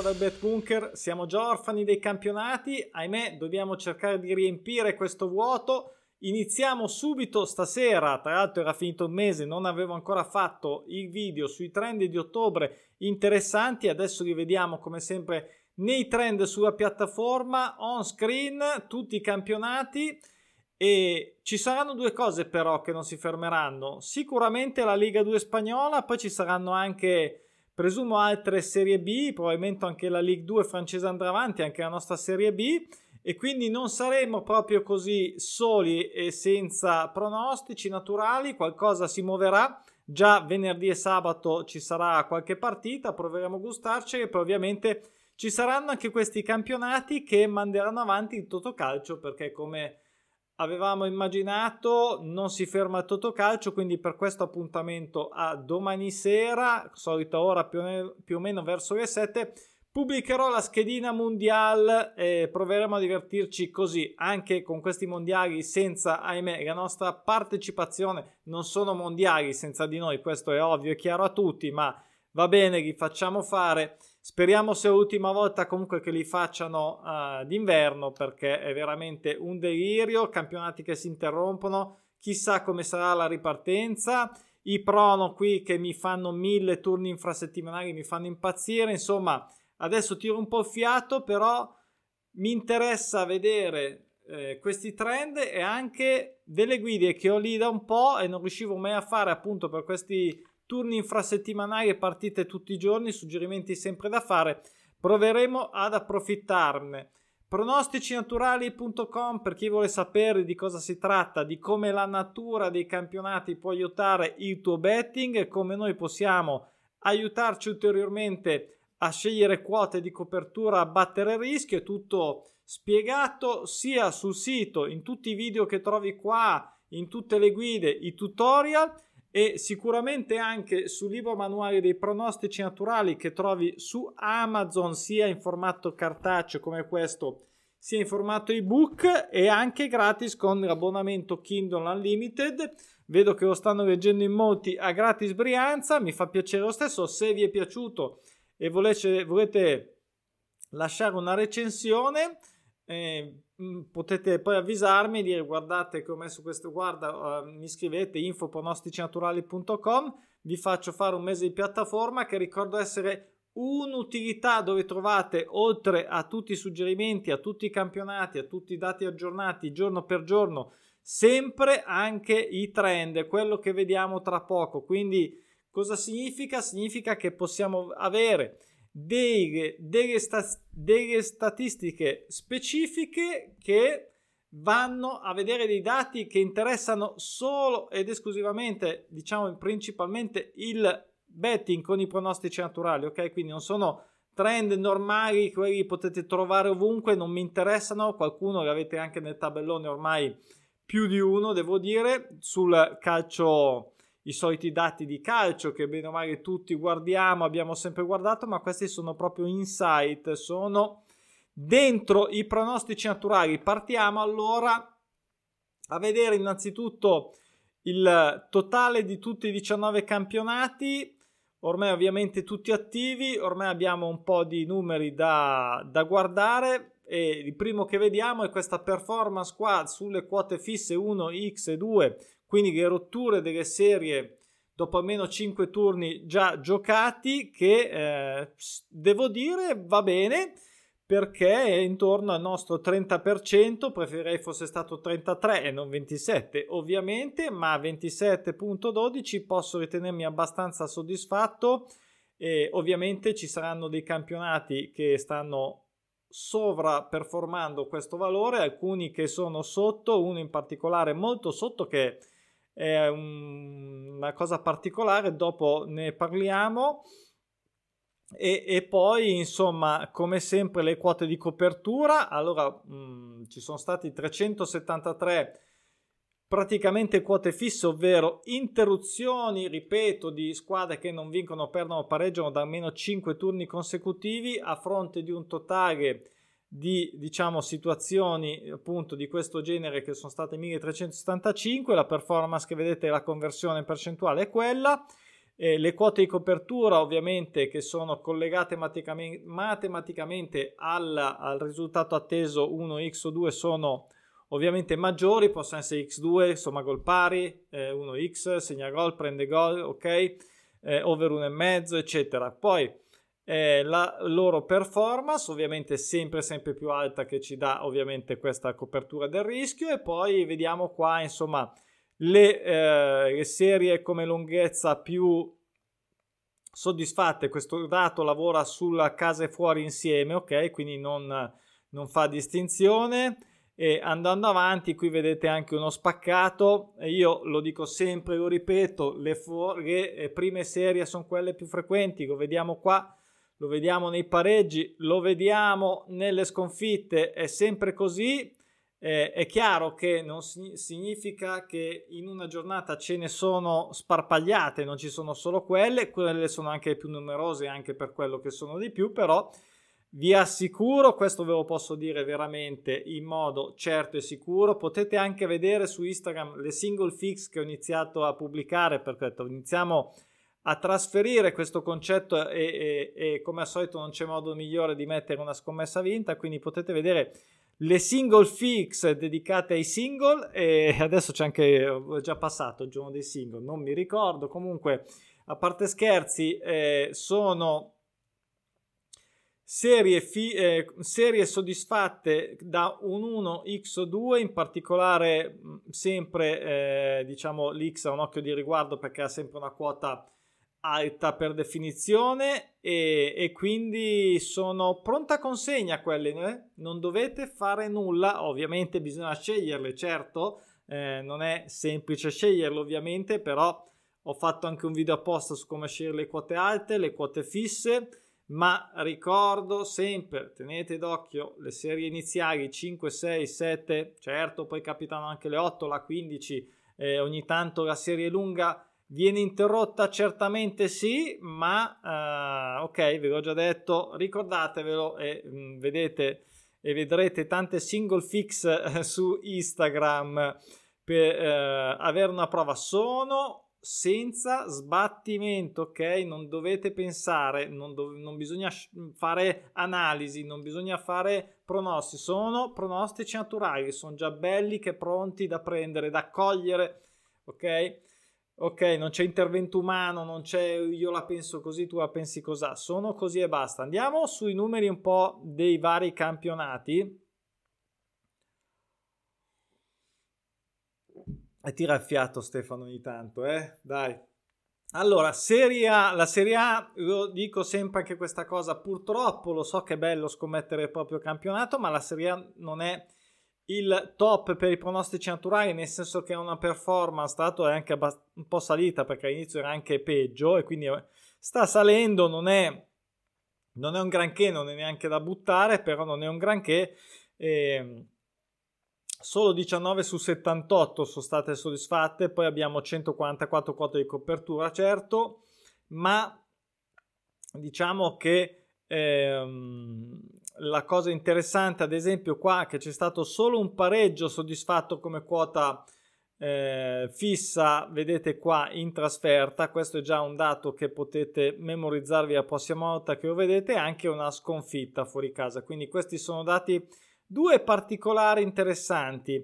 dal Bet Bunker. Siamo già orfani dei campionati, ahimè dobbiamo cercare di riempire questo vuoto. Iniziamo subito stasera, tra l'altro era finito il mese, non avevo ancora fatto i video sui trend di ottobre interessanti, adesso li vediamo come sempre nei trend sulla piattaforma, on screen, tutti i campionati e ci saranno due cose però che non si fermeranno, sicuramente la Liga 2 spagnola, poi ci saranno anche presumo altre Serie B, probabilmente anche la Ligue 2 francese andrà avanti, anche la nostra Serie B e quindi non saremo proprio così soli e senza pronostici naturali, qualcosa si muoverà. Già venerdì e sabato ci sarà qualche partita, proveremo a gustarci e poi ovviamente ci saranno anche questi campionati che manderanno avanti il Totocalcio perché come avevamo immaginato non si ferma il Totocalcio, quindi per questo appuntamento a domani sera, solita ora più o meno, verso le 7, pubblicherò la schedina mondiale e proveremo a divertirci così anche con questi mondiali senza, ahimè, la nostra partecipazione non sono mondiali senza di noi, questo è ovvio e chiaro a tutti, ma va bene, li facciamo fare. Speriamo sia l'ultima volta comunque che li facciano uh, d'inverno perché è veramente un delirio, campionati che si interrompono, chissà come sarà la ripartenza, i prono qui che mi fanno mille turni infrasettimanali mi fanno impazzire, insomma adesso tiro un po' il fiato però mi interessa vedere eh, questi trend e anche delle guide che ho lì da un po' e non riuscivo mai a fare appunto per questi turni infrasettimanali e partite tutti i giorni, suggerimenti sempre da fare, proveremo ad approfittarne. Pronosticinaturali.com per chi vuole sapere di cosa si tratta, di come la natura dei campionati può aiutare il tuo betting come noi possiamo aiutarci ulteriormente a scegliere quote di copertura, a battere rischio, è tutto spiegato sia sul sito, in tutti i video che trovi qua, in tutte le guide, i tutorial e sicuramente anche sul libro manuale dei pronostici naturali che trovi su Amazon sia in formato cartaceo come questo sia in formato ebook e anche gratis con l'abbonamento Kindle Unlimited. Vedo che lo stanno leggendo in molti a gratis Brianza, mi fa piacere lo stesso. Se vi è piaciuto e volete, volete lasciare una recensione, eh, potete poi avvisarmi e dire guardate che ho messo questo guarda uh, mi scrivete info.pronosticinaturali.com vi faccio fare un mese di piattaforma che ricordo essere un'utilità dove trovate oltre a tutti i suggerimenti a tutti i campionati a tutti i dati aggiornati giorno per giorno sempre anche i trend quello che vediamo tra poco quindi cosa significa? Significa che possiamo avere delle, delle, sta, delle statistiche specifiche che vanno a vedere dei dati che interessano solo ed esclusivamente, diciamo principalmente il betting con i pronostici naturali, ok? Quindi non sono trend normali, quelli potete trovare ovunque, non mi interessano, qualcuno li avete anche nel tabellone ormai più di uno, devo dire, sul calcio i soliti dati di calcio che bene o male tutti guardiamo, abbiamo sempre guardato, ma questi sono proprio insight, sono dentro i pronostici naturali. Partiamo allora a vedere innanzitutto il totale di tutti i 19 campionati, ormai ovviamente tutti attivi, ormai abbiamo un po' di numeri da, da guardare e il primo che vediamo è questa performance qua sulle quote fisse 1, X e 2 quindi le rotture delle serie dopo almeno 5 turni già giocati che eh, devo dire va bene perché è intorno al nostro 30%, preferirei fosse stato 33 e non 27 ovviamente, ma 27.12 posso ritenermi abbastanza soddisfatto e ovviamente ci saranno dei campionati che stanno sovraperformando questo valore, alcuni che sono sotto, uno in particolare molto sotto che è un, una cosa particolare, dopo ne parliamo. E, e, poi insomma come sempre le quote di copertura allora mh, mm, ci sono stati 373 praticamente quote fisse ovvero interruzioni ripeto di squadre che non vincono perdono pareggiano da almeno 5 turni consecutivi a fronte di un totale di diciamo situazioni appunto di questo genere che sono state 1375 la performance che vedete la conversione percentuale è quella Eh, le quote di copertura ovviamente che sono collegate matematicamente, matematicamente al, al, risultato atteso 1x o 2 sono ovviamente maggiori, possono essere x2, somma gol pari, eh, 1x, segna gol, prende gol, ok, eh, over 1,5 eccetera. Poi eh, la loro performance ovviamente sempre sempre più alta che ci dà ovviamente questa copertura del rischio e poi vediamo qua insomma le, eh, le serie come lunghezza più soddisfatte, questo dato lavora sulla casa e fuori insieme, ok? Quindi non, non fa distinzione. E andando avanti, qui vedete anche uno spaccato. Io lo dico sempre, lo ripeto: le, fu- le eh, prime serie sono quelle più frequenti. Lo vediamo qua, lo vediamo nei pareggi, lo vediamo nelle sconfitte. È sempre così. Eh, è chiaro che non significa che in una giornata ce ne sono sparpagliate, non ci sono solo quelle, quelle sono anche più numerose anche per quello che sono di più, però vi assicuro, questo ve lo posso dire veramente in modo certo e sicuro, potete anche vedere su Instagram le single fix che ho iniziato a pubblicare, perfetto, iniziamo a trasferire questo concetto e, e, e come al solito non c'è modo migliore di mettere una scommessa vinta, quindi potete vedere le single fix dedicate ai single e adesso c'è anche ho già passato il giorno dei single non mi ricordo. Comunque a parte scherzi eh, sono serie, fi- eh, serie soddisfatte da un 1x2 in particolare sempre eh, diciamo l'x ha un occhio di riguardo perché ha sempre una quota alta per definizione e, e, quindi sono pronta consegna quelle eh? non dovete fare nulla ovviamente bisogna sceglierle certo eh, non è semplice sceglierle ovviamente però ho fatto anche un video apposta su come scegliere le quote alte le quote fisse ma ricordo sempre tenete d'occhio le serie iniziali 5 6 7 certo poi capitano anche le 8 la 15 eh, ogni tanto la serie lunga Viene interrotta? Certamente sì, ma uh, ok, ve l'ho già detto, ricordatevelo e mh, mm, vedete e vedrete tante single fix uh, su Instagram per uh, avere una prova. Sono senza sbattimento, ok? Non dovete pensare, non, dov- non bisogna fare analisi, non bisogna fare pronostici, sono pronostici naturali, sono già belli che pronti da prendere, da cogliere, ok? Ok, non c'è intervento umano, non c'è io la penso così, tu la pensi così, sono così e basta. Andiamo sui numeri un po' dei vari campionati. E tira il fiato Stefano ogni tanto, eh? Dai. Allora, Serie A, la Serie A, lo dico sempre anche questa cosa, purtroppo lo so che è bello scommettere il proprio campionato, ma la Serie A non è il top per i pronostici naturali, nel senso che è una performance, stato è anche un po' salita perché all'inizio era anche peggio e quindi eh, sta salendo, non è, non è un granché, non è neanche da buttare, però non è un granché. E solo 19 su 78 sono state soddisfatte, poi abbiamo 144 quote di copertura, certo, ma diciamo che ehm, la cosa interessante, ad esempio, qua che c'è stato solo un pareggio soddisfatto come quota eh, fissa, vedete qua in trasferta. Questo è già un dato che potete memorizzarvi la prossima volta che lo vedete. Anche una sconfitta fuori casa. Quindi, questi sono dati due particolari interessanti.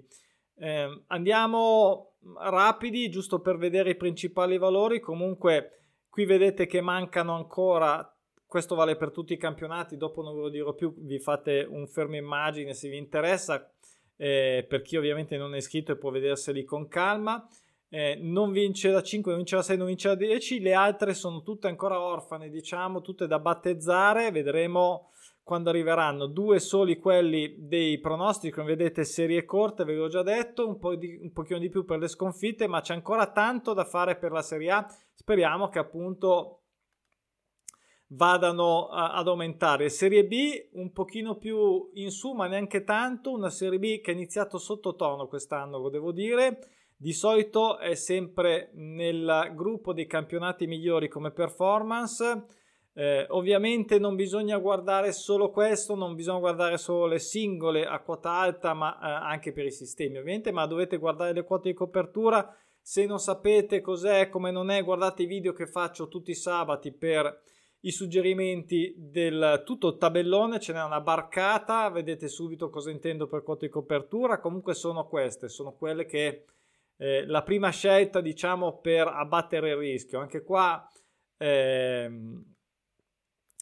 Eh, andiamo rapidi, giusto per vedere i principali valori. Comunque, qui vedete che mancano ancora questo vale per tutti i campionati, dopo non ve lo dirò più, vi fate un fermo immagine se vi interessa, eh, per chi ovviamente non è iscritto e può vederseli con calma. Eh, non vince da 5, non vince da 6, non vince da 10, le altre sono tutte ancora orfane, diciamo, tutte da battezzare, vedremo quando arriveranno. Due soli quelli dei pronostici, come vedete serie corte, ve l'ho già detto, un, po di, un pochino di più per le sconfitte, ma c'è ancora tanto da fare per la Serie A. Speriamo che appunto vadano a, ad aumentare. Serie B un pochino più in su, ma neanche tanto. Una Serie B che è iniziato sottotono quest'anno, lo devo dire. Di solito è sempre nel gruppo dei campionati migliori come performance. Eh, ovviamente non bisogna guardare solo questo, non bisogna guardare solo le singole a quota alta, ma eh, anche per i sistemi, ovviamente, ma dovete guardare le quote di copertura Se non sapete cos'è, come non è, guardate i video che faccio tutti i sabati per i suggerimenti del tutto il tabellone, ce n'è una barcata, vedete subito cosa intendo per quote di copertura, comunque sono queste, sono quelle che eh, la prima scelta diciamo per abbattere il rischio. Anche qua eh,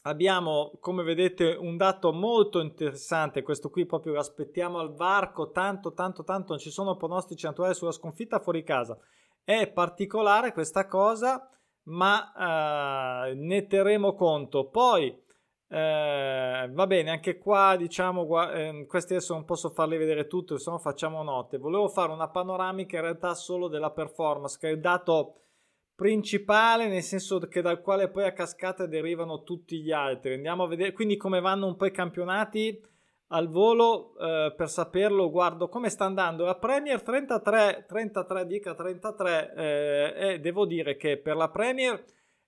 abbiamo come vedete un dato molto interessante, questo qui proprio lo aspettiamo al varco, tanto tanto tanto, non ci sono pronostici naturali sulla sconfitta fuori casa. È particolare questa cosa ma eh, ne terremo conto. Poi eh, va bene, anche qua diciamo, gua- eh, questi adesso non posso farli vedere tutti, se no facciamo note. Volevo fare una panoramica in realtà solo della performance, che è il dato principale, nel senso che dal quale poi a cascata derivano tutti gli altri. Andiamo a vedere quindi come vanno un po' i campionati al volo eh, per saperlo guardo come sta andando. La Premier 33 33 dica 33 eh, e devo dire che per la Premier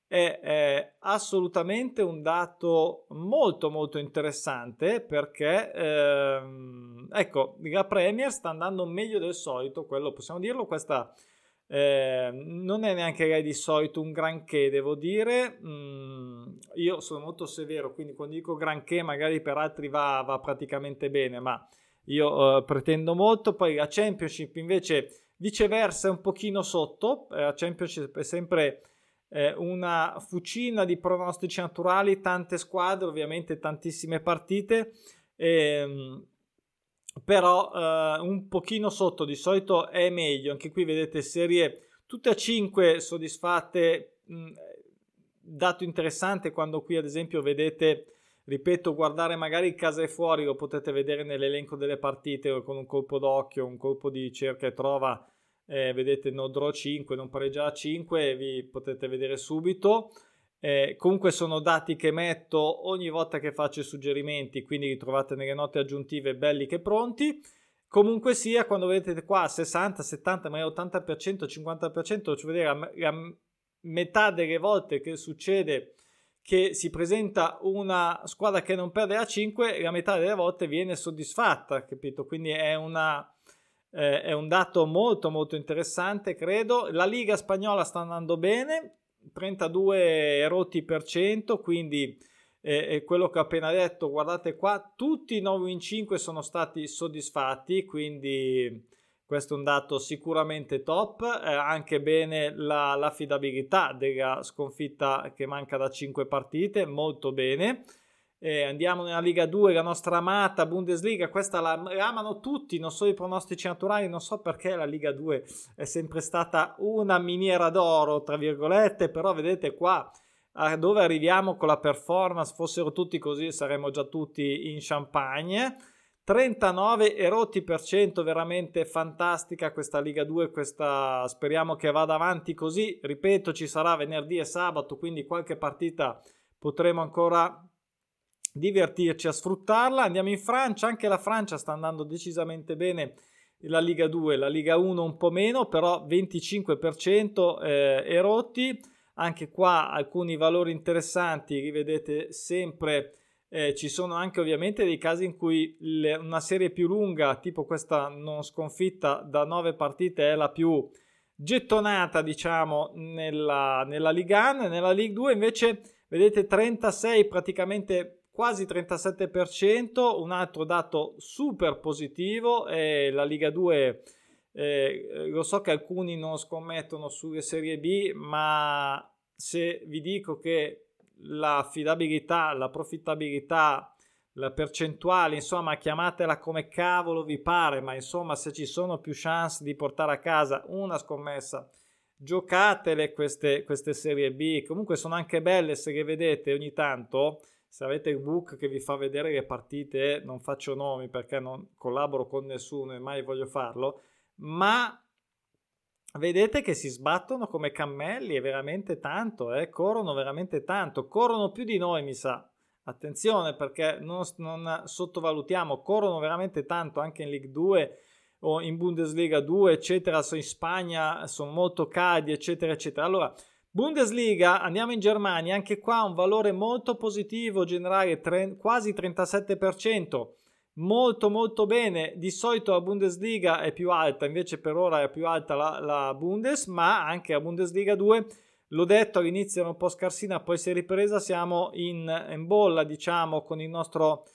è, è, assolutamente un dato molto molto interessante perché ehm, ecco la Premier sta andando meglio del solito quello possiamo dirlo. Questa eh, non è neanche lei di solito un granché, devo dire. Mm, io sono molto severo, quindi quando dico granché, magari per altri va, va praticamente bene, ma io eh, pretendo molto. Poi la Championship invece viceversa è un pochino sotto. Eh, la Championship è sempre eh, una fucina di pronostici naturali, tante squadre, ovviamente tantissime partite. E, ehm, però eh, un pochino sotto di solito è meglio. Anche qui vedete serie tutte a 5 soddisfatte mh, dato interessante quando qui ad esempio vedete ripeto guardare magari casa e fuori lo potete vedere nell'elenco delle partite con un colpo d'occhio un colpo di cerca e trova eh, vedete no draw 5 non pareggia a 5 vi potete vedere subito eh, comunque sono dati che metto ogni volta che faccio i suggerimenti, quindi li trovate nelle note aggiuntive belli che pronti. Comunque sia, quando vedete qua 60, 70, magari 80%, 50%, cioè vedere la, la metà delle volte che succede che si presenta una squadra che non perde a 5, la metà delle volte viene soddisfatta, capito? Quindi è una, eh, è un dato molto molto interessante, credo. La Liga spagnola sta andando bene, 32 rotti per cento, quindi eh, quello che ho appena detto, guardate qua, tutti i 9 in 5 sono stati soddisfatti, quindi questo è un dato sicuramente top, eh, anche bene la, l'affidabilità della sconfitta che manca da 5 partite, molto bene. Eh, andiamo nella Liga 2, la nostra amata Bundesliga, questa la, amano tutti, non solo i pronostici naturali, non so perché la Liga 2 è sempre stata una miniera d'oro, tra virgolette, però vedete qua a dove arriviamo con la performance, fossero tutti così saremmo già tutti in champagne. 39 erotti per cento, veramente fantastica questa Liga 2, questa speriamo che vada avanti così, ripeto ci sarà venerdì e sabato, quindi qualche partita potremo ancora divertirci a sfruttarla. Andiamo in Francia, anche la Francia sta andando decisamente bene. La Liga 2, la Liga 1 un po' meno, però 25% eh, erotti. Anche qua alcuni valori interessanti, rivedete sempre. Eh, ci sono anche ovviamente dei casi in cui le, una serie più lunga, tipo questa non sconfitta da 9 partite, è la più gettonata, diciamo, nella, nella Liga 1. Nella Liga 2 invece vedete 36 praticamente quasi 37%, un altro dato super positivo è la Liga 2. Eh, lo so che alcuni non scommettono sulle Serie B, ma se vi dico che l'affidabilità, la profittabilità, la percentuale, insomma, chiamatela come cavolo vi pare, ma insomma, se ci sono più chance di portare a casa una scommessa, giocatele queste, queste Serie B. Comunque sono anche belle se le vedete ogni tanto se avete il book che vi fa vedere le partite, non faccio nomi perché non collaboro con nessuno e mai voglio farlo, ma vedete che si sbattono come cammelli e veramente tanto, eh? corrono veramente tanto, corrono più di noi mi sa. Attenzione perché non, non sottovalutiamo, corrono veramente tanto anche in League 2 o in Bundesliga 2, eccetera, in Spagna sono molto caldi, eccetera, eccetera. Allora, Bundesliga, andiamo in Germania, anche qua un valore molto positivo generale, tre, quasi 37%, molto molto bene. Di solito la Bundesliga è più alta, invece per ora è più alta la, la Bundes, ma anche la Bundesliga 2. L'ho detto all'inizio era un po' scarsina, poi si è ripresa, siamo in, in bolla, diciamo, con il nostro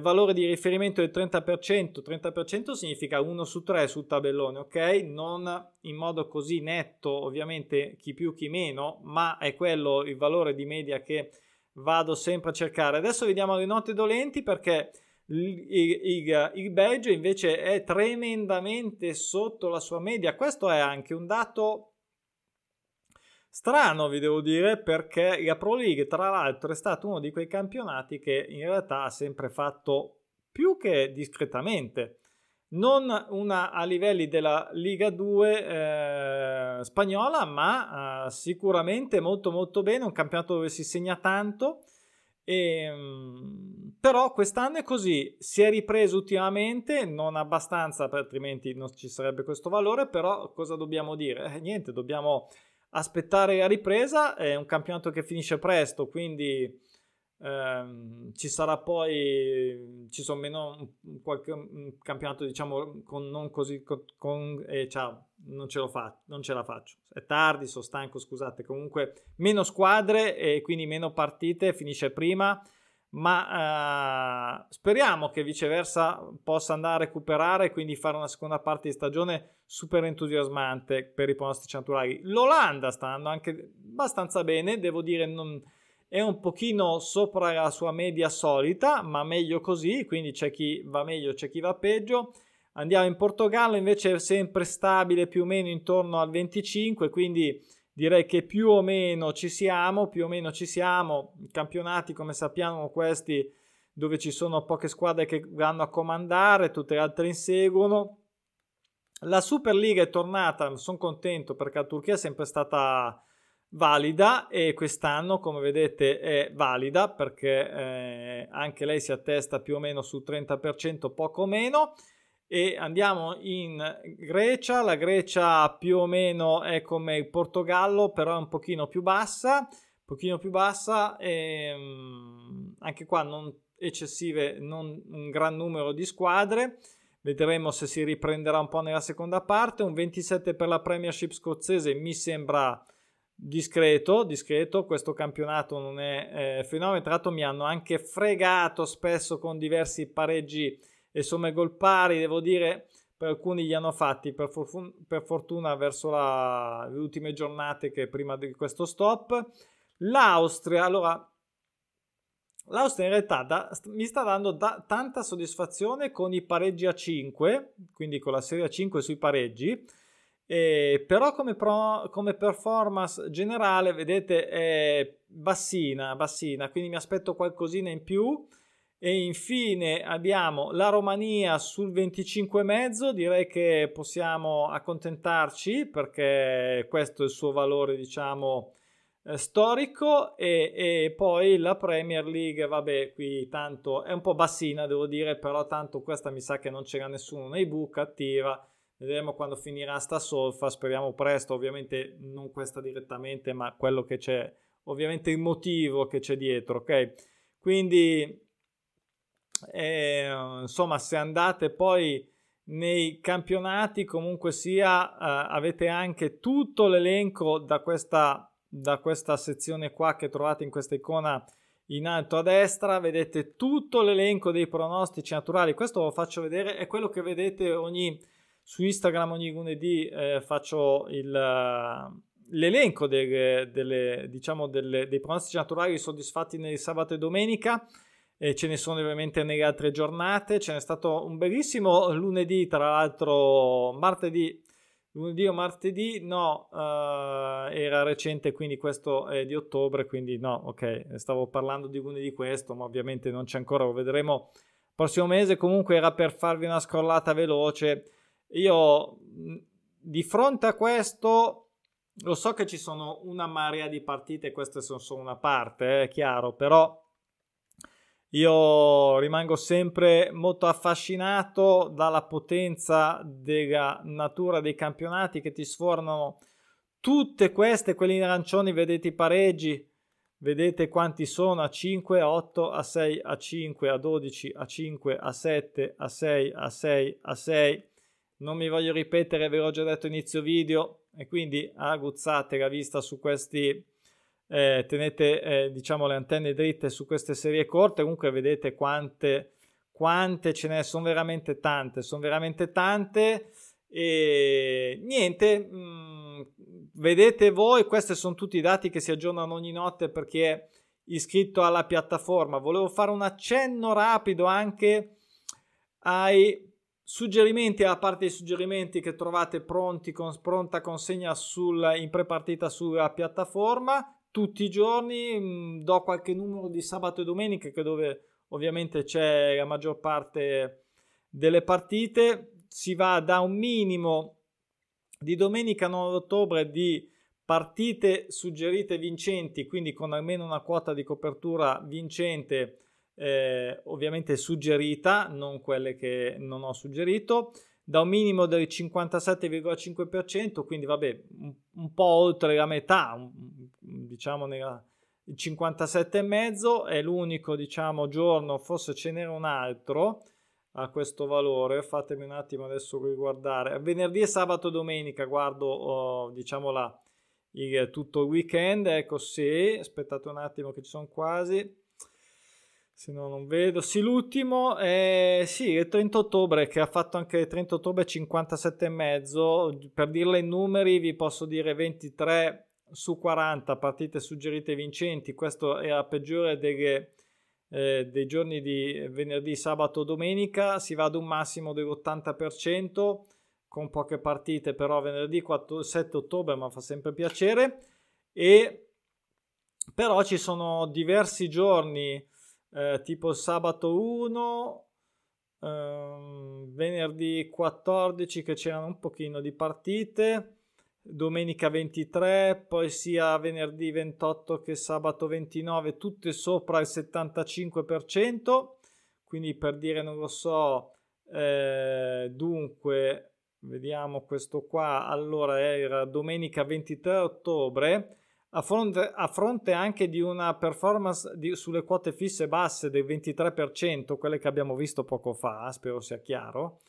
valore di riferimento del 30%. 30% significa 1 su 3 sul tabellone, ok? Non in modo così netto, ovviamente chi più chi meno, ma è quello il valore di media che vado sempre a cercare. Adesso vediamo le note dolenti perché il, il, il Belgio invece è tremendamente sotto la sua media. Questo è anche un dato strano, vi devo dire, perché la Pro League, tra l'altro, è stato uno di quei campionati che in realtà ha sempre fatto più che discretamente. Non una a livelli della Liga 2 eh, spagnola, ma eh, sicuramente molto molto bene, un campionato dove si segna tanto e, ehm, però quest'anno è così, si è ripreso ultimamente, non abbastanza, altrimenti non ci sarebbe questo valore, però cosa dobbiamo dire? Eh, niente, dobbiamo aspettare la ripresa, è un campionato che finisce presto, quindi ehm, ci sarà poi, ci sono meno qualche campionato diciamo con non così, con, con eh, ciao, non ce, lo fa, non ce la faccio, è tardi, sono stanco, scusate, comunque meno squadre e quindi meno partite, finisce prima, ma eh, speriamo che viceversa possa andare a recuperare e quindi fare una seconda parte di stagione super entusiasmante per i pronostici naturali. L'Olanda sta andando anche abbastanza bene, devo dire non, è un pochino sopra la sua media solita, ma meglio così, quindi c'è chi va meglio, c'è chi va peggio. Andiamo in Portogallo, invece è sempre stabile più o meno intorno al 25, quindi direi che più o meno ci siamo, più o meno ci siamo. Campionati, come sappiamo, questi dove ci sono poche squadre che vanno a comandare, tutte le altre inseguono. La Superliga è tornata, sono contento perché la Turchia è sempre stata valida e quest'anno, come vedete, è valida perché eh, anche lei si attesta più o meno sul 30%, poco meno e andiamo in Grecia. La Grecia più o meno è come il Portogallo, però è un pochino più bassa, un pochino più bassa e um, anche qua non eccessive, non un gran numero di squadre. Vedremo se si riprenderà un po' nella seconda parte. Un 27 per la Premiership scozzese mi sembra discreto, discreto. Questo campionato non è eh, fenomeno. Tra l'altro mi hanno anche fregato spesso con diversi pareggi e somme gol pari, devo dire, per alcuni li hanno fatti per, fortuna, per fortuna verso la, le ultime giornate che prima di questo stop. L'Austria, allora, l'Austria in realtà da, mi sta dando da, tanta soddisfazione con i pareggi a 5, quindi con la serie a 5 sui pareggi. Eh, però come, pro, come, performance generale vedete è bassina, bassina, quindi mi aspetto qualcosina in più e infine abbiamo la Romania sul 25,5, direi che possiamo accontentarci perché questo è il suo valore, diciamo, eh, storico e, e, poi la Premier League, vabbè, qui tanto è un po' bassina, devo dire, però tanto questa mi sa che non c'era nessuno nei book attiva. Vedremo quando finirà sta solfa, speriamo presto, ovviamente non questa direttamente, ma quello che c'è, ovviamente il motivo che c'è dietro, ok? Quindi e, insomma, se andate poi nei campionati, comunque sia, eh, avete anche tutto l'elenco da questa, da questa sezione qua che trovate in questa icona in alto a destra. Vedete tutto l'elenco dei pronostici naturali. Questo lo faccio vedere, è quello che vedete ogni su Instagram ogni lunedì. Eh, faccio il l'elenco delle, delle, diciamo delle, dei pronostici naturali soddisfatti nel sabato e domenica e ce ne sono ovviamente nelle altre giornate. Ce n'è stato un bellissimo lunedì, tra l'altro martedì, lunedì o martedì, no, uh, era recente, quindi questo è di ottobre, quindi no, ok, stavo parlando di lunedì questo, ma ovviamente non c'è ancora, lo vedremo prossimo mese. Comunque era per farvi una scrollata veloce. Io di fronte a questo lo so che ci sono una marea di partite, queste sono solo una parte, è chiaro, però io rimango sempre molto affascinato dalla potenza della natura dei campionati che ti sfornano tutte queste, quelli in arancioni, vedete i pareggi, vedete quanti sono a 5, a 8, a 6, a 5, a 12, a 5, a 7, a 6, a 6, a 6. Non mi voglio ripetere, ve l'ho già detto inizio video e quindi aguzzate la vista su questi, eh, tenete eh, diciamo le antenne dritte su queste serie corte, comunque vedete quante, quante ce ne sono veramente tante, sono veramente tante e niente. Mh, mm, vedete voi, questi sono tutti i dati che si aggiornano ogni notte per chi è iscritto alla piattaforma. Volevo fare un accenno rapido anche ai suggerimenti, a parte i suggerimenti che trovate pronti con pronta consegna sul, in prepartita sulla piattaforma. Tutti i giorni mm, do qualche numero di sabato e domenica che dove ovviamente c'è la maggior parte delle partite. Si va da un minimo di domenica 9 ottobre di partite suggerite vincenti, quindi con almeno una quota di copertura vincente, eh, ovviamente suggerita, non quelle che non ho suggerito, da un minimo del 57,5%, quindi vabbè, un, un po' oltre la metà, un, diciamo nella, il 57,5 è l'unico diciamo giorno, forse ce n'era un altro a questo valore. Fatemi un attimo adesso riguardare. Venerdì e sabato e domenica guardo oh, diciamo la, il, tutto il weekend ecco sì aspettate un attimo che ci sono quasi se no non vedo. Sì l'ultimo è sì il 30 ottobre che ha fatto anche il 30 ottobre 57 e mezzo. Per dirle in numeri vi posso dire 23 su 40 partite suggerite vincenti. Questo è la peggiore delle eh, dei giorni di venerdì, sabato, domenica. Si va ad un massimo dell'80% con poche partite però venerdì 4, 7 ottobre ma fa sempre piacere. E però ci sono diversi giorni eh, tipo sabato 1 ehm, venerdì 14 che c'erano un pochino di partite domenica 23, poi sia venerdì 28 che sabato 29, tutte sopra il 75%, quindi per dire non lo so, eh, dunque vediamo questo qua, allora era domenica 23 ottobre, a fronte, a fronte anche di una performance di, sulle quote fisse basse del 23%, quelle che abbiamo visto poco fa, spero sia chiaro,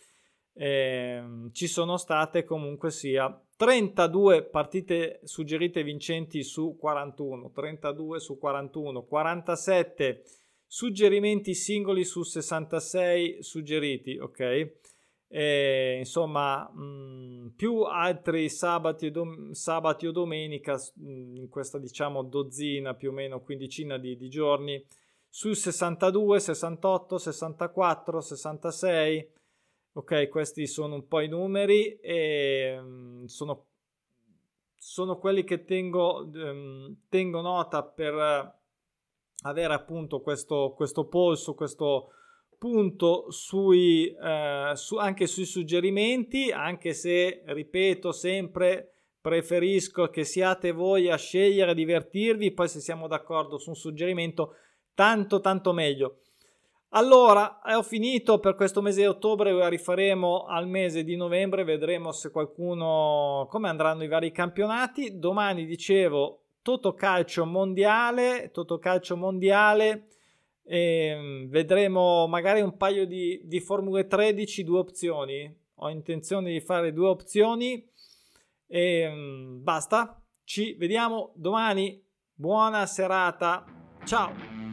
eh, ci sono state comunque sia 32 partite suggerite vincenti su 41, 32 su 41, 47 suggerimenti singoli su 66 suggeriti, ok? E, insomma, mh, mm, più altri sabati, dom- sabati o domenica mh, mm, in questa diciamo dozzina più o meno quindicina di, di giorni su 62, 68, 64, 66 Ok, questi sono un po' i numeri e um, sono, sono, quelli che tengo, um, tengo nota per avere appunto questo, questo polso, questo punto sui, uh, su, anche sui suggerimenti, anche se, ripeto, sempre preferisco che siate voi a scegliere, a divertirvi, poi se siamo d'accordo su un suggerimento, tanto tanto meglio. Allora, ho finito per questo mese di ottobre, la rifaremo al mese di novembre, vedremo se qualcuno, come andranno i vari campionati. Domani dicevo Totocalcio mondiale, Totocalcio mondiale, e vedremo magari un paio di, di Formule 13, due opzioni. Ho intenzione di fare due opzioni e basta. Ci vediamo domani. Buona serata. Ciao.